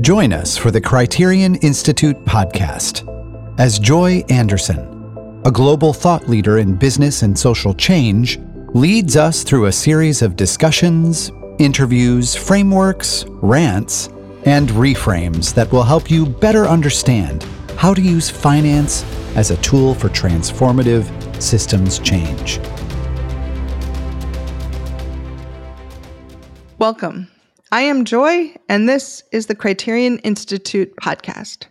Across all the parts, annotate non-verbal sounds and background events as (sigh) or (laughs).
Join us for the Criterion Institute podcast as Joy Anderson, a global thought leader in business and social change, leads us through a series of discussions, interviews, frameworks, rants, and reframes that will help you better understand how to use finance as a tool for transformative systems change. Welcome. I am Joy, and this is the Criterion Institute podcast.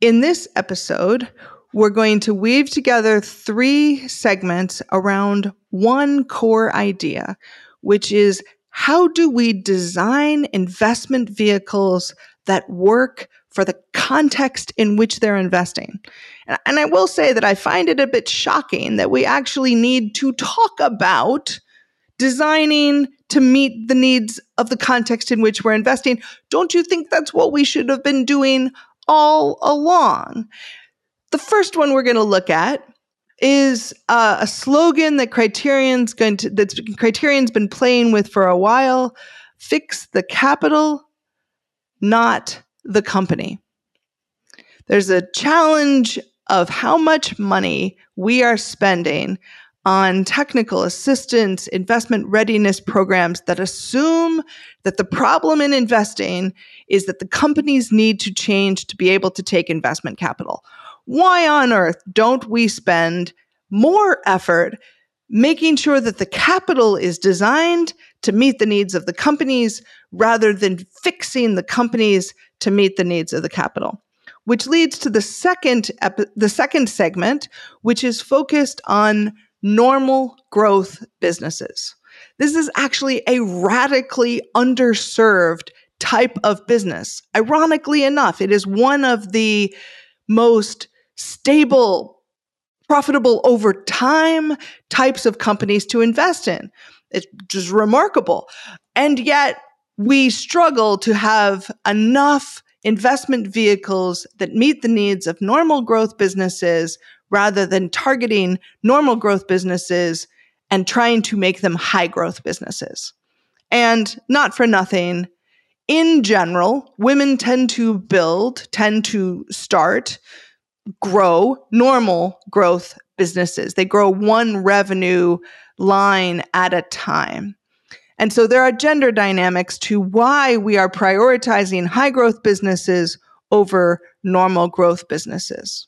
In this episode, we're going to weave together three segments around one core idea, which is how do we design investment vehicles that work for the context in which they're investing? And I will say that I find it a bit shocking that we actually need to talk about designing to meet the needs of the context in which we're investing. Don't you think that's what we should have been doing all along? The first one we're going to look at is uh, a slogan that Criterion's going to that's Criterion's been playing with for a while. Fix the capital, not the company. There's a challenge of how much money we are spending on technical assistance, investment readiness programs that assume that the problem in investing is that the companies need to change to be able to take investment capital. Why on earth don't we spend more effort making sure that the capital is designed to meet the needs of the companies rather than fixing the companies to meet the needs of the capital? Which leads to the second epi- the second segment, which is focused on normal growth businesses. This is actually a radically underserved type of business. Ironically enough, it is one of the most stable, profitable over time types of companies to invest in. It's just remarkable. And yet, we struggle to have enough investment vehicles that meet the needs of normal growth businesses rather than targeting normal growth businesses and trying to make them high growth businesses. And not for nothing, in general, women tend to build, tend to start, grow normal growth businesses. They grow one revenue line at a time. And so there are gender dynamics to why we are prioritizing high growth businesses over normal growth businesses.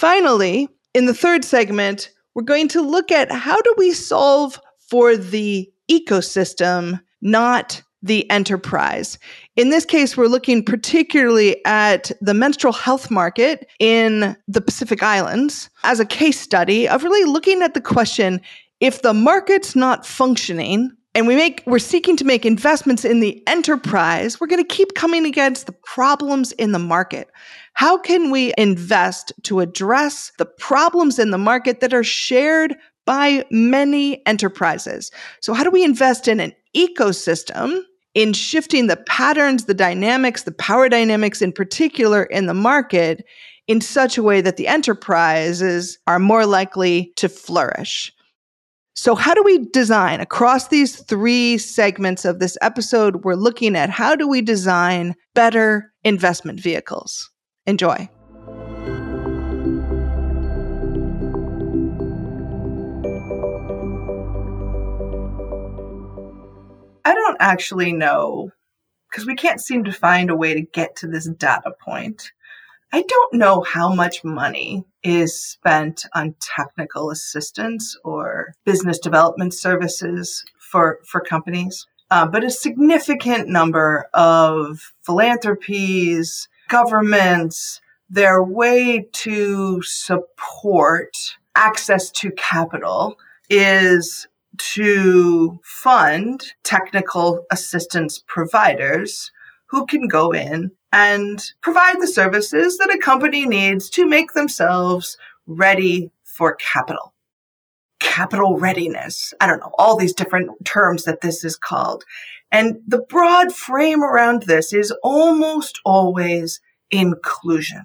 Finally, in the third segment, we're going to look at how do we solve for the ecosystem, not the enterprise. In this case, we're looking particularly at the menstrual health market in the Pacific Islands as a case study of really looking at the question if the market's not functioning, and we make we're seeking to make investments in the enterprise. We're going to keep coming against the problems in the market. How can we invest to address the problems in the market that are shared by many enterprises? So how do we invest in an ecosystem in shifting the patterns the dynamics the power dynamics in particular in the market in such a way that the enterprises are more likely to flourish so, how do we design across these three segments of this episode? We're looking at how do we design better investment vehicles? Enjoy. I don't actually know because we can't seem to find a way to get to this data point. I don't know how much money is spent on technical assistance or business development services for, for companies. Uh, but a significant number of philanthropies, governments, their way to support access to capital is to fund technical assistance providers who can go in and provide the services that a company needs to make themselves ready for capital. Capital readiness. I don't know, all these different terms that this is called. And the broad frame around this is almost always inclusion,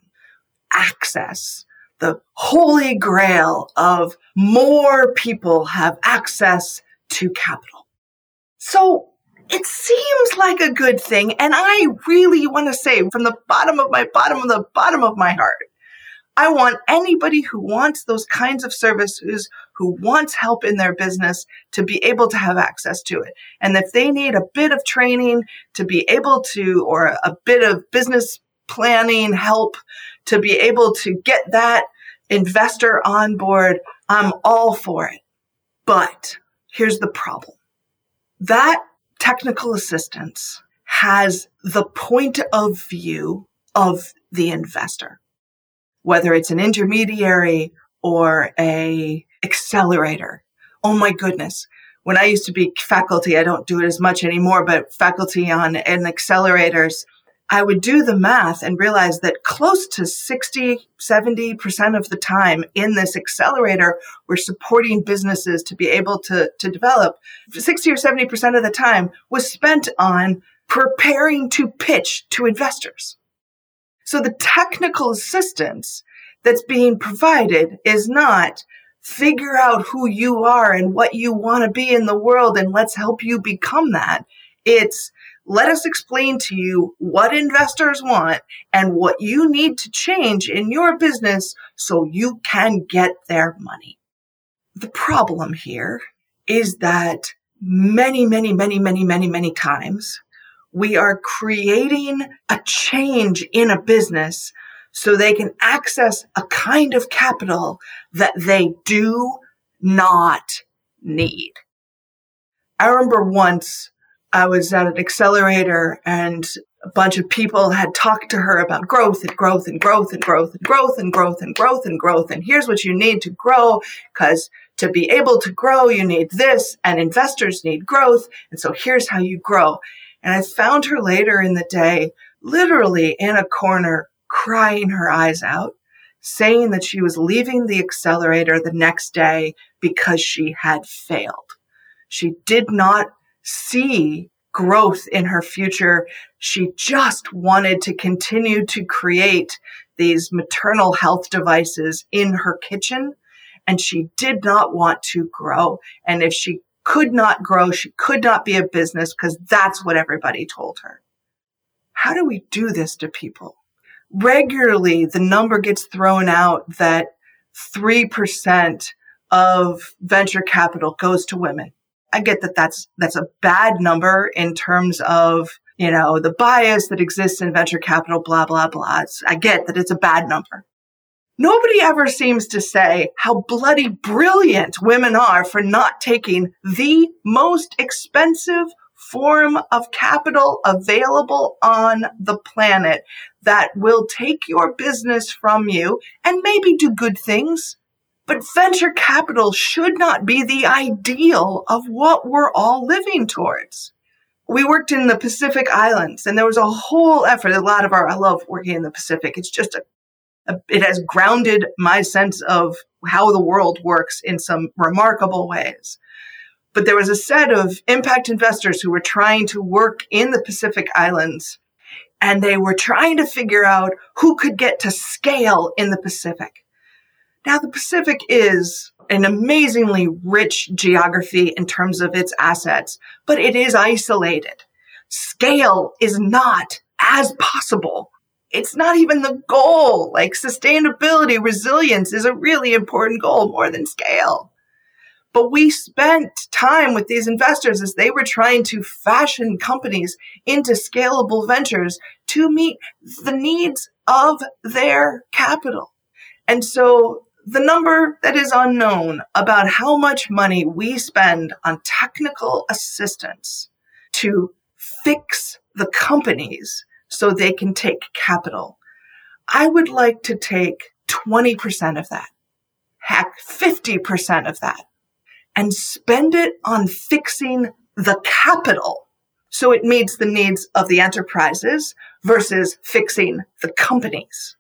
access, the holy grail of more people have access to capital. So it seems like a good thing. And I really want to say from the bottom of my bottom of the bottom of my heart, I want anybody who wants those kinds of services, who wants help in their business to be able to have access to it. And if they need a bit of training to be able to, or a bit of business planning help to be able to get that investor on board, I'm all for it. But here's the problem. That technical assistance has the point of view of the investor whether it's an intermediary or a accelerator. Oh my goodness. When I used to be faculty, I don't do it as much anymore, but faculty on and accelerators, I would do the math and realize that close to 60, 70% of the time in this accelerator, we're supporting businesses to be able to, to develop. 60 or 70% of the time was spent on preparing to pitch to investors. So the technical assistance that's being provided is not figure out who you are and what you want to be in the world and let's help you become that. It's let us explain to you what investors want and what you need to change in your business so you can get their money. The problem here is that many, many, many, many, many, many times we are creating a change in a business so they can access a kind of capital that they do not need. I remember once I was at an accelerator and a bunch of people had talked to her about growth and growth and growth and growth and growth and growth and growth and growth. And here's what you need to grow because to be able to grow, you need this and investors need growth. And so here's how you grow. And I found her later in the day, literally in a corner, crying her eyes out, saying that she was leaving the accelerator the next day because she had failed. She did not see growth in her future. She just wanted to continue to create these maternal health devices in her kitchen. And she did not want to grow. And if she could not grow. She could not be a business because that's what everybody told her. How do we do this to people? Regularly, the number gets thrown out that 3% of venture capital goes to women. I get that that's, that's a bad number in terms of, you know, the bias that exists in venture capital, blah, blah, blah. It's, I get that it's a bad number. Nobody ever seems to say how bloody brilliant women are for not taking the most expensive form of capital available on the planet that will take your business from you and maybe do good things. But venture capital should not be the ideal of what we're all living towards. We worked in the Pacific Islands and there was a whole effort. A lot of our, I love working in the Pacific. It's just a it has grounded my sense of how the world works in some remarkable ways. But there was a set of impact investors who were trying to work in the Pacific Islands and they were trying to figure out who could get to scale in the Pacific. Now, the Pacific is an amazingly rich geography in terms of its assets, but it is isolated. Scale is not as possible it's not even the goal. Like sustainability, resilience is a really important goal more than scale. But we spent time with these investors as they were trying to fashion companies into scalable ventures to meet the needs of their capital. And so the number that is unknown about how much money we spend on technical assistance to fix the companies so they can take capital. I would like to take 20% of that, heck, 50% of that, and spend it on fixing the capital so it meets the needs of the enterprises versus fixing the companies.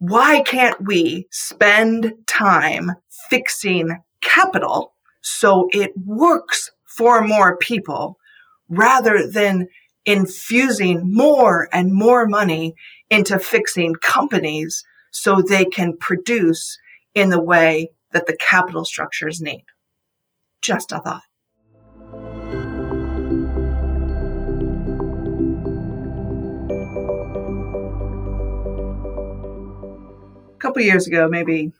Why can't we spend time fixing capital so it works for more people rather than infusing more and more money into fixing companies so they can produce in the way that the capital structures need. Just a thought. Couple years ago, maybe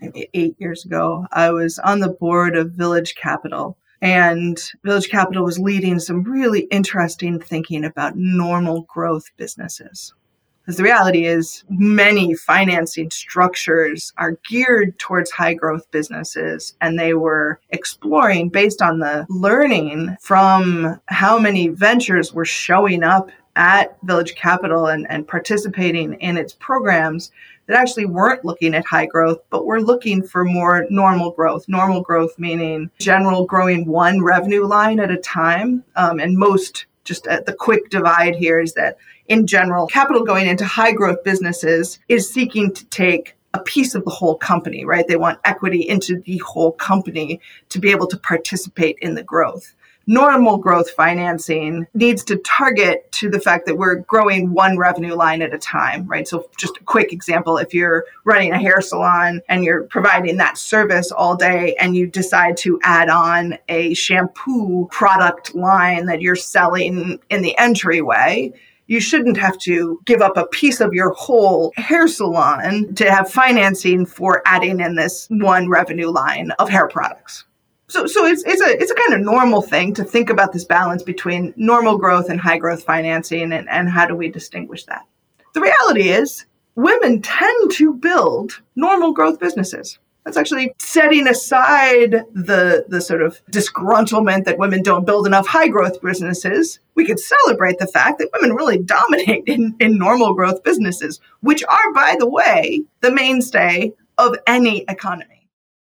maybe eight years ago, I was on the board of Village Capital. And Village Capital was leading some really interesting thinking about normal growth businesses. Because the reality is, many financing structures are geared towards high growth businesses, and they were exploring based on the learning from how many ventures were showing up at Village Capital and, and participating in its programs that actually weren't looking at high growth, but were looking for more normal growth. Normal growth meaning general growing one revenue line at a time. Um, and most, just at the quick divide here is that in general, capital going into high growth businesses is seeking to take a piece of the whole company, right? They want equity into the whole company to be able to participate in the growth normal growth financing needs to target to the fact that we're growing one revenue line at a time, right? So, just a quick example if you're running a hair salon and you're providing that service all day and you decide to add on a shampoo product line that you're selling in the entryway, you shouldn't have to give up a piece of your whole hair salon to have financing for adding in this one revenue line of hair products. So, so it's, it's a it's a kind of normal thing to think about this balance between normal growth and high growth financing, and, and how do we distinguish that? The reality is, women tend to build normal growth businesses. That's actually setting aside the the sort of disgruntlement that women don't build enough high growth businesses. We could celebrate the fact that women really dominate in, in normal growth businesses, which are, by the way, the mainstay of any economy.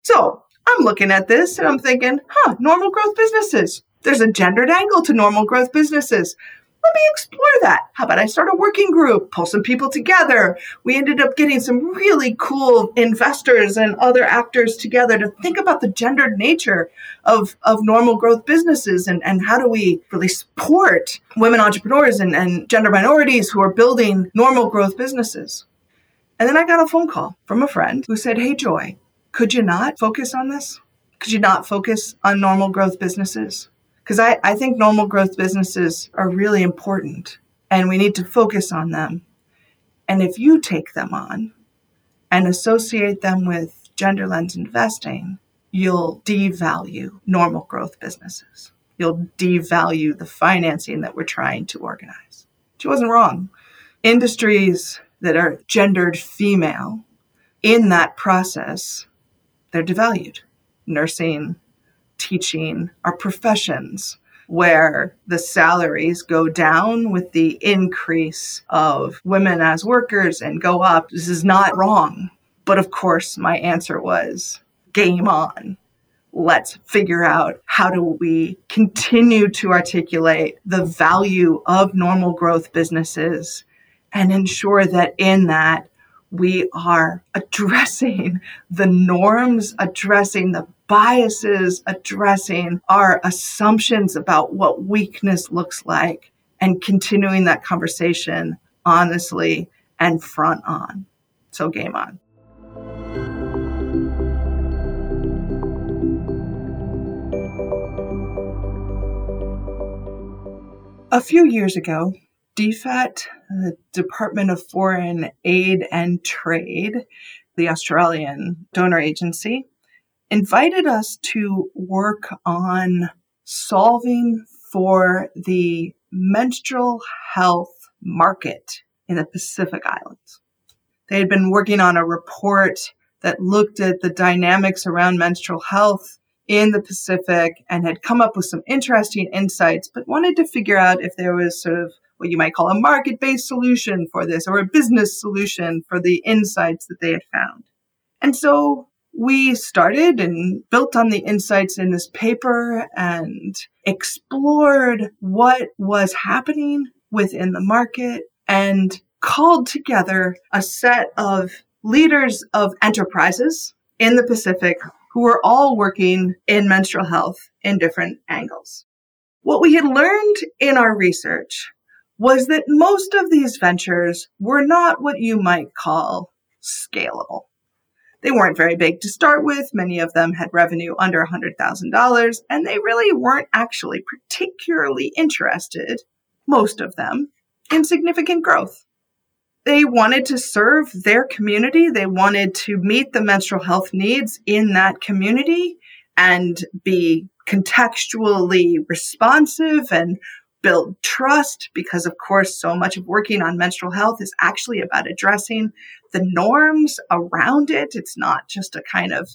So I'm looking at this and I'm thinking, huh, normal growth businesses. There's a gendered angle to normal growth businesses. Let me explore that. How about I start a working group, pull some people together? We ended up getting some really cool investors and other actors together to think about the gendered nature of, of normal growth businesses and, and how do we really support women entrepreneurs and, and gender minorities who are building normal growth businesses. And then I got a phone call from a friend who said, Hey, Joy, could you not focus on this? Could you not focus on normal growth businesses? Because I, I think normal growth businesses are really important and we need to focus on them. And if you take them on and associate them with gender lens investing, you'll devalue normal growth businesses. You'll devalue the financing that we're trying to organize. She wasn't wrong. Industries that are gendered female in that process they're devalued. Nursing, teaching are professions where the salaries go down with the increase of women as workers and go up. This is not wrong. But of course, my answer was game on. Let's figure out how do we continue to articulate the value of normal growth businesses and ensure that in that we are addressing the norms, addressing the biases, addressing our assumptions about what weakness looks like, and continuing that conversation honestly and front on. So, game on. A few years ago, DFAT, the Department of Foreign Aid and Trade, the Australian donor agency, invited us to work on solving for the menstrual health market in the Pacific Islands. They had been working on a report that looked at the dynamics around menstrual health in the Pacific and had come up with some interesting insights, but wanted to figure out if there was sort of what you might call a market based solution for this or a business solution for the insights that they had found. And so we started and built on the insights in this paper and explored what was happening within the market and called together a set of leaders of enterprises in the Pacific who were all working in menstrual health in different angles. What we had learned in our research was that most of these ventures were not what you might call scalable. They weren't very big to start with. Many of them had revenue under $100,000, and they really weren't actually particularly interested, most of them, in significant growth. they wanted to serve their community. They wanted to meet the menstrual health needs in that community and be contextually responsive and build trust because of course so much of working on menstrual health is actually about addressing the norms around it. It's not just a kind of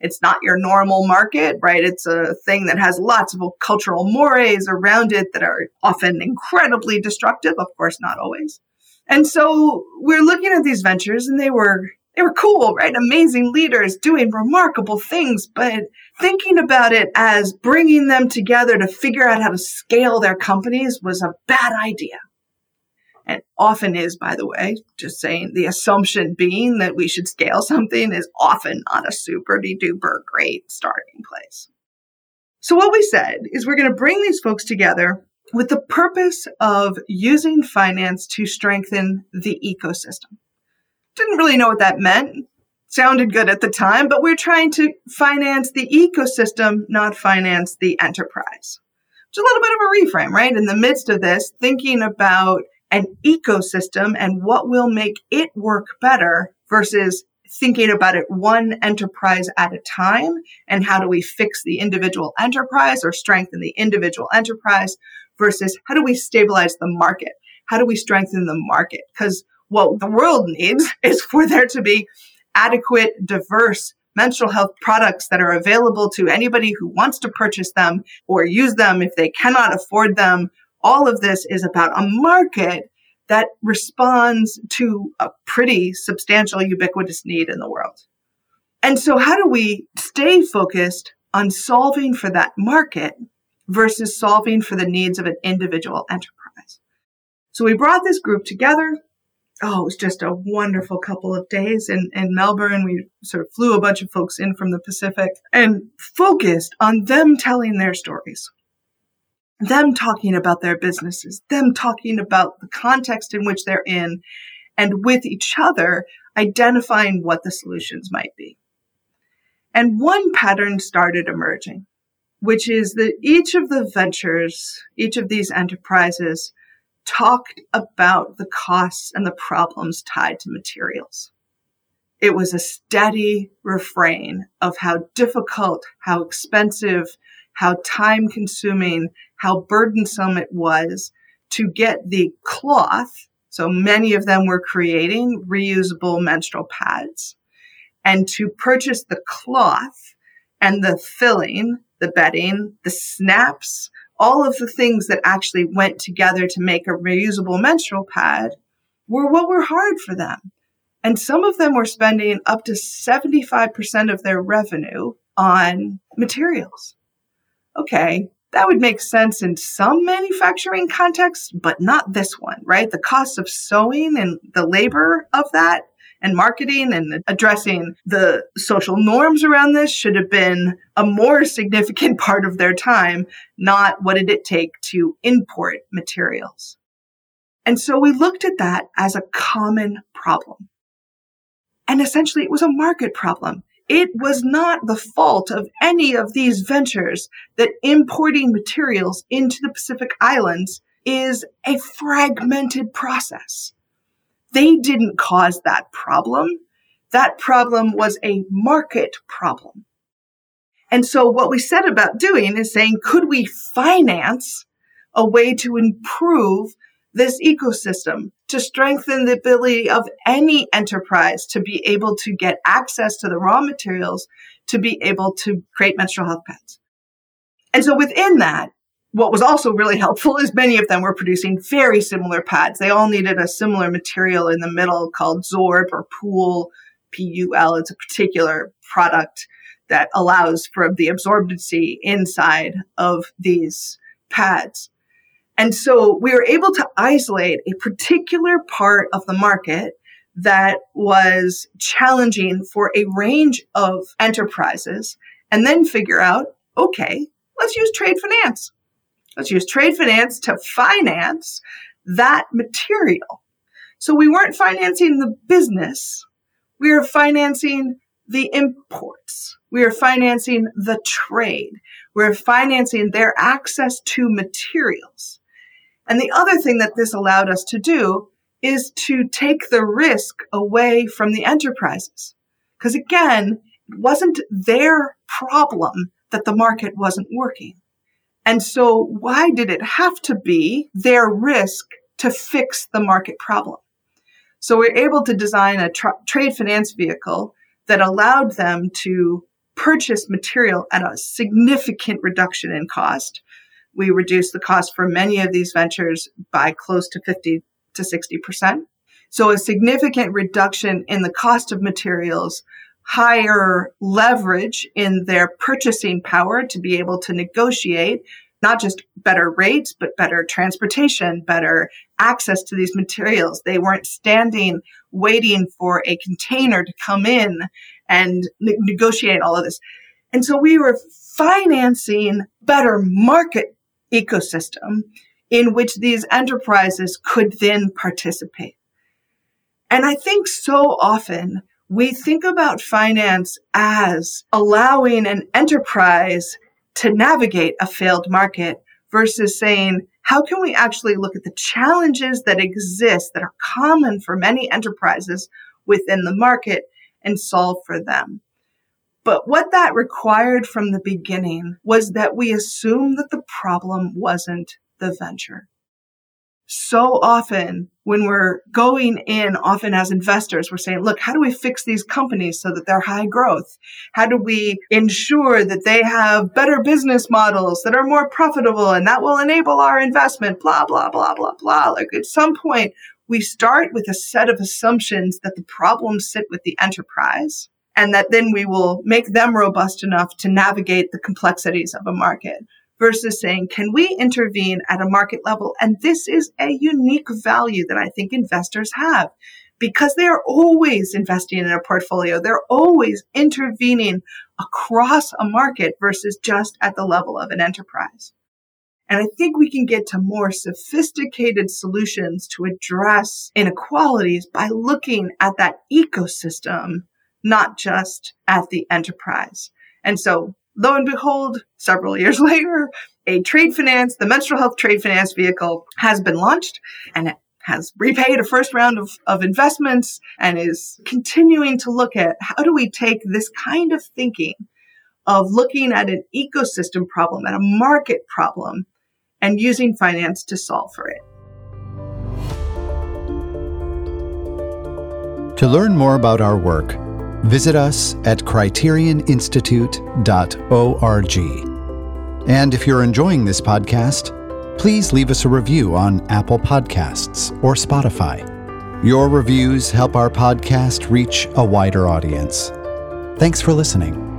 it's not your normal market right? It's a thing that has lots of cultural mores around it that are often incredibly destructive of course not always. And so we're looking at these ventures and they were they were cool, right? Amazing leaders doing remarkable things, but thinking about it as bringing them together to figure out how to scale their companies was a bad idea. And often is, by the way, just saying the assumption being that we should scale something is often not a super duper great starting place. So what we said is we're going to bring these folks together with the purpose of using finance to strengthen the ecosystem. Didn't really know what that meant. Sounded good at the time, but we're trying to finance the ecosystem, not finance the enterprise. It's a little bit of a reframe, right? In the midst of this, thinking about an ecosystem and what will make it work better versus thinking about it one enterprise at a time and how do we fix the individual enterprise or strengthen the individual enterprise versus how do we stabilize the market? How do we strengthen the market? Because what the world needs (laughs) is for there to be adequate, diverse menstrual health products that are available to anybody who wants to purchase them or use them if they cannot afford them. All of this is about a market that responds to a pretty substantial ubiquitous need in the world. And so how do we stay focused on solving for that market versus solving for the needs of an individual enterprise? So we brought this group together. Oh, it was just a wonderful couple of days in, in Melbourne. We sort of flew a bunch of folks in from the Pacific and focused on them telling their stories them talking about their businesses, them talking about the context in which they're in, and with each other, identifying what the solutions might be. And one pattern started emerging, which is that each of the ventures, each of these enterprises talked about the costs and the problems tied to materials. It was a steady refrain of how difficult, how expensive, how time consuming, how burdensome it was to get the cloth. So many of them were creating reusable menstrual pads and to purchase the cloth and the filling, the bedding, the snaps, all of the things that actually went together to make a reusable menstrual pad were what were hard for them. And some of them were spending up to 75% of their revenue on materials okay, that would make sense in some manufacturing contexts, but not this one, right? The cost of sewing and the labor of that and marketing and addressing the social norms around this should have been a more significant (laughs) part of their time, not what did it take to import materials. And so we looked at that as a common problem. And essentially it was a market problem. It was not the fault of any of these ventures that importing materials into the Pacific Islands is a fragmented process. They didn't cause that problem. That problem was a market problem. And so what we set about doing is saying, could we finance a way to improve this ecosystem to strengthen the ability of any enterprise to be able to get access to the raw materials to be able to create menstrual health pads. And so within that, what was also really helpful is many of them were producing very similar pads. They all needed a similar material in the middle called Zorb or Pool, P-U-L. It's a particular product that allows for the absorbency inside of these pads. And so we were able to isolate a particular part of the market that was challenging for a range of enterprises and then figure out, okay, let's use trade finance. Let's use trade finance to finance that material. So we weren't financing the business. We were financing the imports. We are financing the trade. We're financing their access to materials. And the other thing that this allowed us to do is to take the risk away from the enterprises. Because again, it wasn't their problem that the market wasn't working. And so why did it have to be their risk to fix the market problem? So we're able to design a tra- trade finance vehicle that allowed them to purchase material at a significant reduction in cost. We reduced the cost for many of these ventures by close to 50 to 60%. So a significant reduction in the cost of materials, higher leverage in their purchasing power to be able to negotiate not just better rates, but better transportation, better access to these materials. They weren't standing waiting for a container to come in and ne- negotiate all of this. And so we were financing better market ecosystem in which these enterprises could then participate. And I think so often we think about finance as allowing an enterprise to navigate a failed market versus saying, how can we actually look at the challenges that exist that are common for many enterprises within the market and solve for them? But what that required from the beginning was that we assume that the problem wasn't the venture. So often when we're going in, often as investors, we're saying, look, how do we fix these companies so that they're high growth? How do we ensure that they have better business models that are more profitable and that will enable our investment? Blah, blah, blah, blah, blah. Like at some point, we start with a set of assumptions that the problems sit with the enterprise and that then we will make them robust enough to navigate the complexities of a market versus saying, can we intervene at a market level? And this is a unique value that I think investors have because they are always investing in a portfolio. They're always intervening across a market versus just at the level of an enterprise. And I think we can get to more sophisticated solutions to address inequalities by looking at that ecosystem, not just at the enterprise. And so lo and behold, several years (laughs) later, a trade finance, the menstrual health trade finance vehicle has been launched and it has repaid a first round of, of investments and is continuing to look at how do we take this kind of thinking of looking at an ecosystem problem, at a market problem, and using finance to solve for it. To learn more about our work, Visit us at criterioninstitute.org. And if you're enjoying this podcast, please leave us a review on Apple Podcasts or Spotify. Your reviews help our podcast reach a wider audience. Thanks for listening.